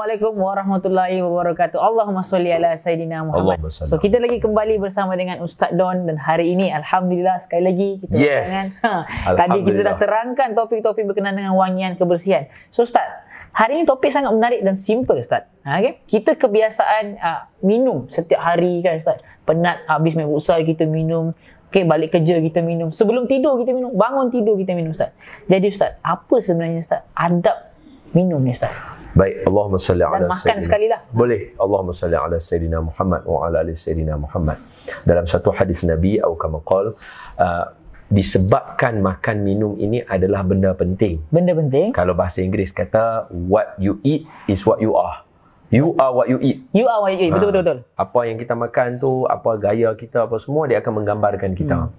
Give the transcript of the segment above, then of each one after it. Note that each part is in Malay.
Assalamualaikum warahmatullahi wabarakatuh. Allahumma salli ala Sayyidina Muhammad. So kita lagi kembali bersama dengan Ustaz Don dan hari ini Alhamdulillah sekali lagi kita Yes. berkenaan- ha, Tadi kita dah terangkan topik-topik berkenaan dengan wangian kebersihan. So Ustaz, hari ini topik sangat menarik dan simple Ustaz. Ha, okay? Kita kebiasaan uh, minum setiap hari kan Ustaz. Penat habis main futsal kita minum. Okay, balik kerja kita minum. Sebelum tidur kita minum. Bangun tidur kita minum Ustaz. Jadi Ustaz, apa sebenarnya Ustaz adab minum ni Ustaz? Baik, Allahumma salli ala makan Sayyidina- sekali lah. Boleh. Allahumma salli ala Sayyidina Muhammad wa ala ali Sayyidina Muhammad. Dalam satu hadis Nabi atau kama qal, uh, disebabkan makan minum ini adalah benda penting. Benda penting. Kalau bahasa Inggeris kata what you eat is what you are. You are what you eat. You are what you eat. Betul, Ha. betul, betul. Apa yang kita makan tu, apa gaya kita, apa semua dia akan menggambarkan kita.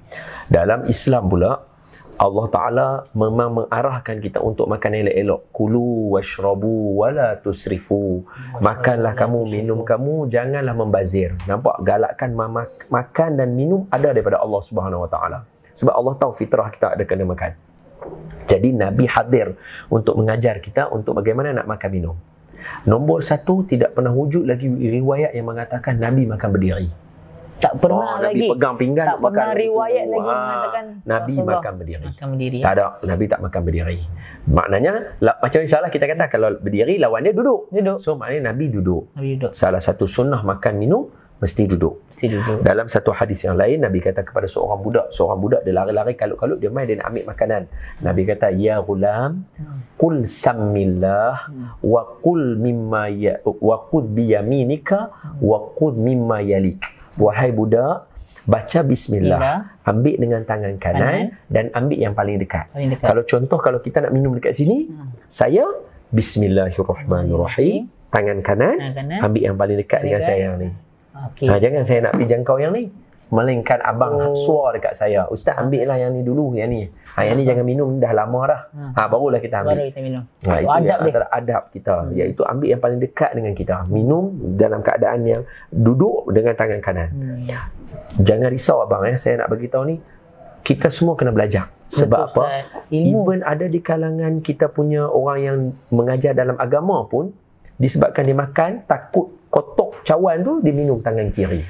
Dalam Islam pula Allah Taala memang mengarahkan kita untuk makan elok-elok. Kulu washrabu wala tusrifu. Makanlah kamu, minum kamu, janganlah membazir. Nampak galakkan mamak- makan dan minum ada daripada Allah Subhanahu Wa Taala. Sebab Allah tahu fitrah kita ada kena makan. Jadi Nabi hadir untuk mengajar kita untuk bagaimana nak makan minum. Nombor satu, tidak pernah wujud lagi riwayat yang mengatakan Nabi makan berdiri. Tak pernah Oh, Nabi lagi. pegang pinggan tak makan pernah gitu. riwayat lagi Ah, mengatakan Nabi Rasulullah makan berdiri. Makan berdiri. Tak ada, Nabi tak makan berdiri. Maknanya, la, macam misalnya kita kata kalau berdiri lawan dia duduk. Duduk. So maknanya Nabi duduk. Nabi duduk. Salah satu sunnah makan minum mesti duduk. Mesti duduk. Dalam satu hadis yang lain Nabi kata kepada seorang budak, seorang budak dia lari-lari kalut-kalut dia main dia nak ambil makanan. Nabi kata, "Ya ghulam, qul sammillah wa qul mimma ya wa qud bi yaminika wa qud mimma yalik." Wahai budak, baca bismillah, Bismillah. ambil dengan tangan kanan, dan ambil yang paling dekat. Paling dekat. Kalau contoh kalau kita nak minum dekat sini, saya bismillahirrahmanirrahim, tangan kanan, Tangan kanan. ambil yang paling dekat dengan saya yang ni. Okey. Ha, jangan saya nak pergi jangkau yang ni. Melainkan abang Oh. suar dekat saya. Ustaz ambil lah yang ni dulu, yang ni. Ha, yang ni jangan minum dah lama dah. Ha, barulah kita Baru ambil. kita minum. Ha, itu adab yang antara adab kita. Iaitu ambil yang paling dekat dengan kita. Minum dalam keadaan yang duduk dengan tangan kanan. Hmm. Jangan risau abang eh. Saya nak bagi tahu ni. Kita semua kena belajar. Sebab Betul, apa? Ilmu. Even ada di kalangan kita punya orang yang mengajar dalam agama pun disebabkan dia makan takut kotok cawan tu dia minum tangan kiri.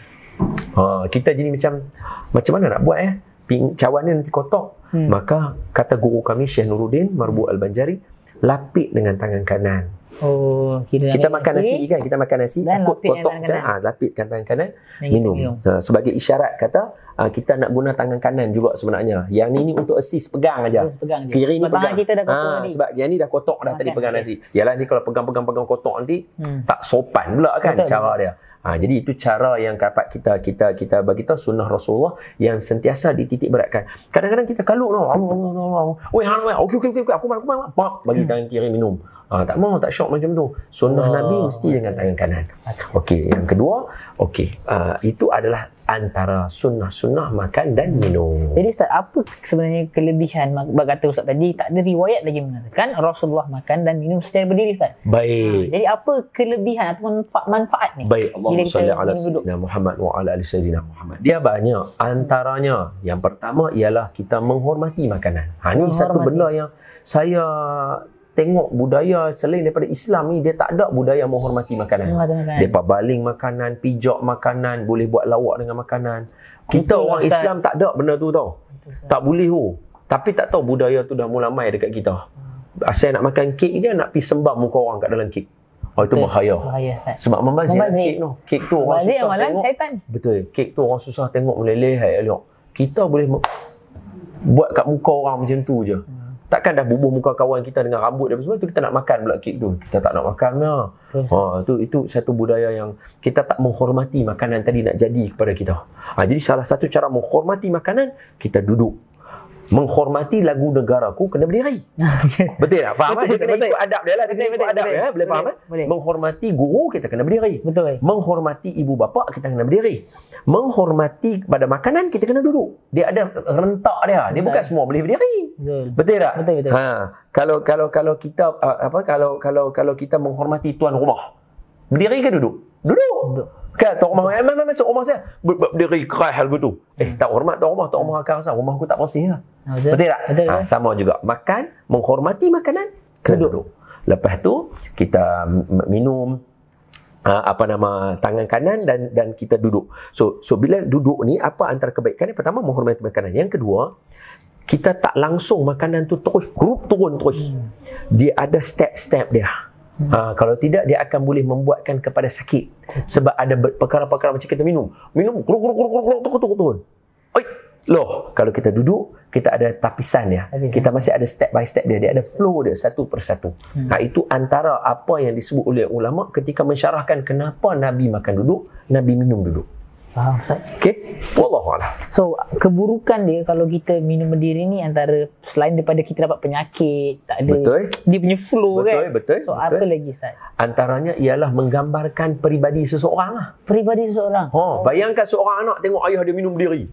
Ha, kita jadi macam macam mana nak buat eh? Ping, cawan ni nanti kotok. Hmm. Maka kata guru kami Syekh Nuruddin Marbu Al-Banjari lapik dengan tangan kanan. Oh, kira Kita ambil makan nasi kan, kita makan nasi Dan takut macam kanan. ah lapikkan tangan kanan minum. minum. Ha, sebagai isyarat kata ah, kita nak guna tangan kanan juga sebenarnya. Yang ni ni untuk assist pegang aja. Pegang je. Kiri ni Sebab pegang. kita dah kotor tadi. Sebab yang ni dah kotok dah tadi Makan, pegang okey. nasi. Yalah ni kalau pegang-pegang-pegang kotok nanti Hmm. tak sopan pula kan Betul, cara dia. Ha, jadi itu cara yang dapat kita kita kita bagi tahu sunnah Rasulullah yang sentiasa dititik beratkan. Kadang-kadang kita kalut tau. Weh, hang weh. Okey okey okey okey. aku main aku main. Pak bagi tangan kiri minum. Ha, tak mau tak syok macam tu. Sunnah Oh, Nabi mesti dengan tangan kanan. Okey, yang kedua, okey, uh, itu adalah antara sunnah-sunnah makan dan minum. Jadi Ustaz, apa sebenarnya kelebihan kata Ustaz tadi tak ada riwayat lagi mengatakan Rasulullah makan dan minum secara berdiri Ustaz. Baik. Jadi apa kelebihan atau manfaat, manfaat ni? Baik, Allahumma kita salli ala sayyidina Muhammad wa ala ali sayyidina Muhammad. Dia banyak. Antaranya yang pertama ialah kita menghormati makanan. Ha ni satu Menghormati. benda yang saya tengok budaya selain daripada Islam ni dia tak ada budaya menghormati makanan. Mengatakan. Depa baling makanan, pijak makanan, boleh buat lawak dengan makanan. Kita Betul, orang Ustaz. Islam tak ada benda tu tau. Betul. Tak boleh tu. Tapi tak tahu budaya tu dah mula mai dekat kita. Asal nak makan kek dia nak pergi sembah muka orang kat dalam kek. Oh itu bahaya. Bahaya Ustaz. Sebab membazir, Membazir. kek tu. Kek tu orang Bazir susah tengok. syaitan. Betul. Kek tu orang susah tengok meleleh hai elok. Kita boleh buat kat muka orang macam tu je. Takkan dah bubuh muka kawan kita dengan rambut dia semua tu kita nak makan pula kek tu. Kita tak nak makan lah. Ha, tu itu satu budaya yang kita tak menghormati makanan tadi nak jadi kepada kita. Ha, jadi salah satu cara menghormati makanan kita duduk. Menghormati lagu negaraku kena berdiri. Betul tak? Faham Betul, kan? Dia kena betul. ikut adab dia lah. Dia kena Betul, ikut betul, adab betul. dia. eh. Boleh faham Boleh, kan? boleh. Menghormati guru kita kena berdiri. Betul. Menghormati ibu bapa kita kena berdiri. Menghormati pada makanan kita kena duduk. Dia ada rentak dia. Dia bukan semua boleh berdiri. Betul. Betul tak? Betul, betul. Ha, kalau kalau kalau kita uh, apa kalau kalau kalau kita menghormati tuan rumah. Berdiri ke duduk? Duduk. Duduk. Kan rumah, eh, mana masuk rumah saya? Ber- ber- Berdiri keras hal begitu. Eh, tak hormat tuan rumah, tuan rumah akan rasa rumah aku tak bersih lah. Betul. Betul tak? Betul. Ha, sama juga. Makan, menghormati makanan, kena Duduk. duduk. Lepas tu kita minum uh, apa nama tangan kanan dan dan kita duduk. So so bila duduk ni apa antara kebaikan? Yang pertama menghormati makanan. Yang kedua kita tak langsung makanan tu terus grup turun terus. Dia ada step-step dia. Ha, kalau tidak dia akan boleh membuatkan kepada sakit. Sebab ada perkara-perkara macam kita minum. Minum kuruk kuruk kuruk kuruk turun turun turun oi loh kalau kita duduk kita ada tapisan ya. Tapisan. kita masih ada step by step dia. Dia ada flow dia satu persatu Hmm. ha, itu antara apa yang disebut oleh ulama ketika mensyarahkan kenapa nabi makan duduk nabi minum duduk Faham Ustaz? okey wallahu a'lam So keburukan dia kalau kita minum berdiri ni antara selain daripada kita dapat penyakit, tak ada Betul. dia punya flow Betul, kan. betul, So betul. apa lagi Ustaz? antaranya ialah menggambarkan peribadi seseorang lah Peribadi seseorang. Oh, bayangkan seorang anak tengok ayah dia minum berdiri.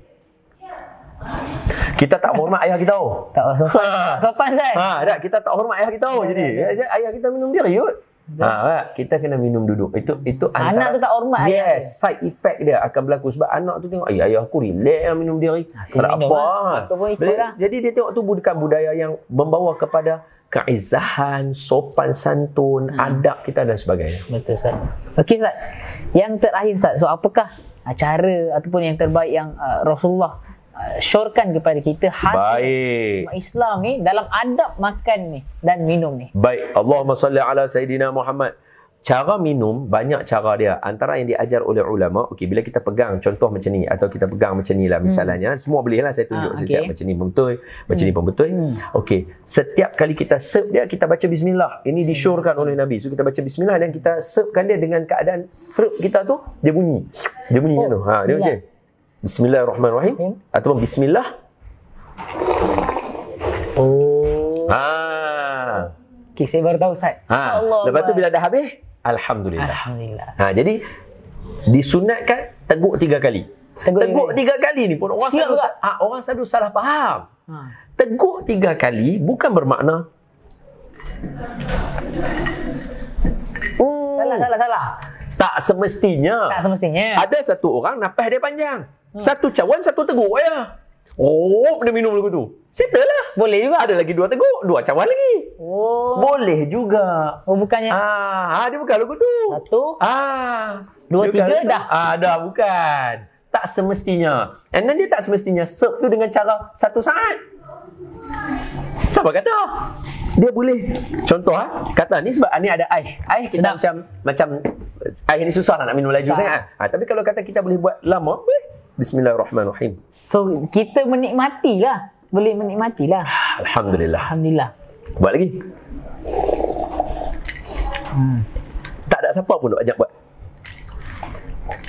Kita tak hormat ayah kita tau. Tak sopan. Tak sopan Ustaz. Ha, tak kita tak hormat ayah kita tau. Ya, Jadi, ya, ya, ayah kita minum berdiri kot. Ha, kita kena minum duduk. Itu itu Anak tu tak hormat ayah Yes, side effect dia akan berlaku sebab anak tu tengok, "Ayah, ayah aku relax lah minum berdiri." Aku Tak apa. lah. Jadi- dia tengok tu bukan budaya yang membawa kepada keizahan, sopan santun, Hmm. adab kita dan sebagainya. Betul Ustaz. Okey Ustaz. Yang terakhir Ustaz. So apakah cara ataupun yang terbaik yang uh, Rasulullah syorkan kepada kita hasil Baik. Islam ni dalam adab makan ni dan minum ni. Baik, Allahumma salli ala Sayyidina Muhammad. Cara minum banyak cara dia. Antara yang diajar oleh ulama, okey bila kita pegang contoh macam ni atau kita pegang macam ni lah misalnya, semua boleh lah saya tunjuk Ah, hmm. okey. macam ni betul, macam ni pun betul. Hmm. Okey, setiap kali kita serve dia kita baca bismillah. Ini disyorkan oleh Nabi. So kita baca bismillah dan kita servekan dia dengan keadaan serve kita tu dia bunyi. Dia bunyi Oh, tu. Ha, dia macam Bismillahirrahmanirrahim Hmm. ataupun bismillah. Oh. Ha. Okey, saya baru tahu Ustaz. Ha. Allah Lepas tu Allah. bila dah habis, alhamdulillah. Alhamdulillah. Ha, jadi disunatkan teguk tiga kali. Teguk Teguk, tiga tiga kali ni pun orang selalu ha, orang selalu salah faham. Ha. Teguk tiga kali bukan bermakna Hmm, Salah, salah, salah. tak semestinya. Tak semestinya. Ada satu orang nafas dia panjang. Satu cawan, satu teguk ya. Oh, dia minum lagu tu. Settle lah. Boleh juga. Ada lagi dua teguk, dua cawan lagi. Oh. Boleh juga. Oh, bukannya Ah, ah dia bukan lagu tu. satu. Ah, Dua, dia tiga bukan- dah. Ah, dah bukan. Tak semestinya. And then dia tak semestinya serve tu dengan cara satu saat. Siapa kata? Dia boleh. Contoh ah, kata ni sebab ni ada air. Air kita Sedap. macam macam air ni susah nak minum laju sangat. Ah, tapi kalau kata kita boleh buat lama, boleh. Bismillahirrahmanirrahim. So, kita menikmatilah. Boleh menikmatilah. Alhamdulillah. Alhamdulillah. Buat lagi. Hmm. Tak ada siapa pun nak ajak buat.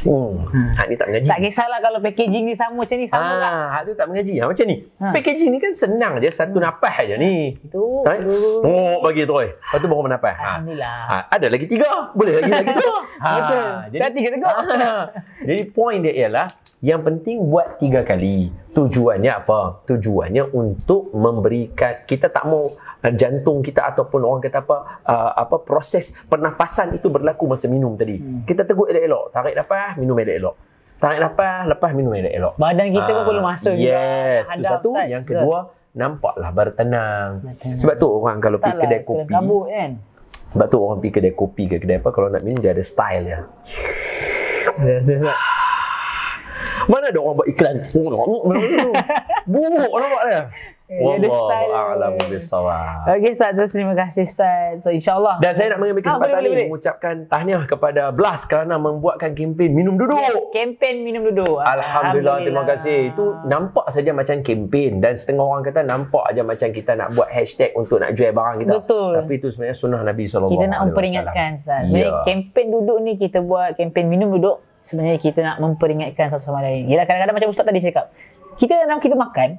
Hmm. Ha, ni tak mengaji. Tak kisahlah kalau packaging ni sama macam ni, sama lah. Ah, hak tu tak mengaji. Ha, macam ni. Ha. Packaging ni kan senang je. Satu napas aja ni. Itu. Ha? Oh, bagi terus. Lepas tu baru menapas. Ha. Alhamdulillah. Ha, ada lagi tiga. Boleh lagi lagi tu. Betul. Dah tiga teguk. Ha. Jadi point dia ialah yang penting buat tiga kali. Tujuannya apa? Tujuannya untuk memberikan kita tak mau uh, jantung kita ataupun orang kata apa uh, apa proses pernafasan itu berlaku masa minum tadi. Hmm. Kita teguk elok-elok, tarik nafas, minum elok-elok. Tarik nafas, lepas minum elok-elok. Badan kita pun Ah, perlu masuk juga. Yes, tu Hadap, satu. Ustaz. Yang kedua, nampaklah bertenang. Bertenang. Sebab tu orang kalau pergi kedai kopi, Kabut kan. sebab tu orang pergi kedai kopi ke kedai apa kalau nak minum dia ada style dia. Mana ada orang buat iklan? Buruk nampak dia. Eh, Wallahu a'lam bisawab. Okey Ustaz, terus terima kasih Ustaz. So insyaAllah. Dan saya nak mengambil Ah, kesempatan boleh, ini mengucapkan tahniah kepada Blast kerana membuatkan kempen minum duduk. Yes, kempen minum duduk. Alhamdulillah, terima kasih. Itu nampak saja macam kempen dan setengah orang kata nampak aja macam kita nak buat hashtag untuk nak jual barang kita. Betul. Tapi itu sebenarnya sunnah Nabi SAW. Kita nak memperingatkan Ustaz. Sebenarnya Ya. kempen duduk ni kita buat kempen minum duduk. Sebenarnya kita nak memperingatkan satu sama lain. Yelah kadang-kadang macam Ustaz tadi cakap. Kita dalam kita makan.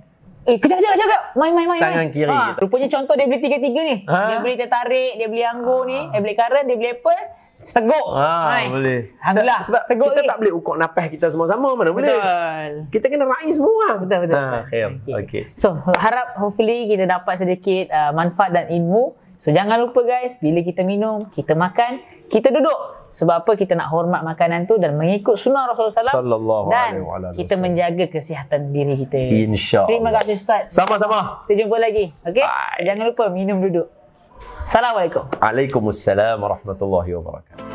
Eh, kejap, kejap, kejap, kejap. Main, main, main. Tangan main. kiri Ha, rupanya contoh dia beli tiga-tiga ni. Ha? Dia beli teh tarik, dia beli anggur ni, dia beli karen, dia beli apple. Seteguk. Ah, Hai. boleh. Alhamdulillah. Sebab, Seteguk kita lagi. tak boleh ukur nafas kita semua sama mana boleh. Betul. Kita kena raih semua. Betul, betul. Ha. Okey. Okey. So, harap hopefully kita dapat sedikit uh, manfaat dan ilmu. So, jangan lupa guys, bila kita minum, kita makan, kita duduk. Sebab apa? Kita nak hormat makanan tu dan mengikut sunnah Rasulullah SAW. Sallallahu dan alaihi kita menjaga kesihatan diri kita. InsyaAllah. Terima kasih Ustaz. Sama-sama. Kita jumpa lagi. Okay? Jangan lupa minum duduk. Assalamualaikum. Waalaikumsalam warahmatullahi wabarakatuh.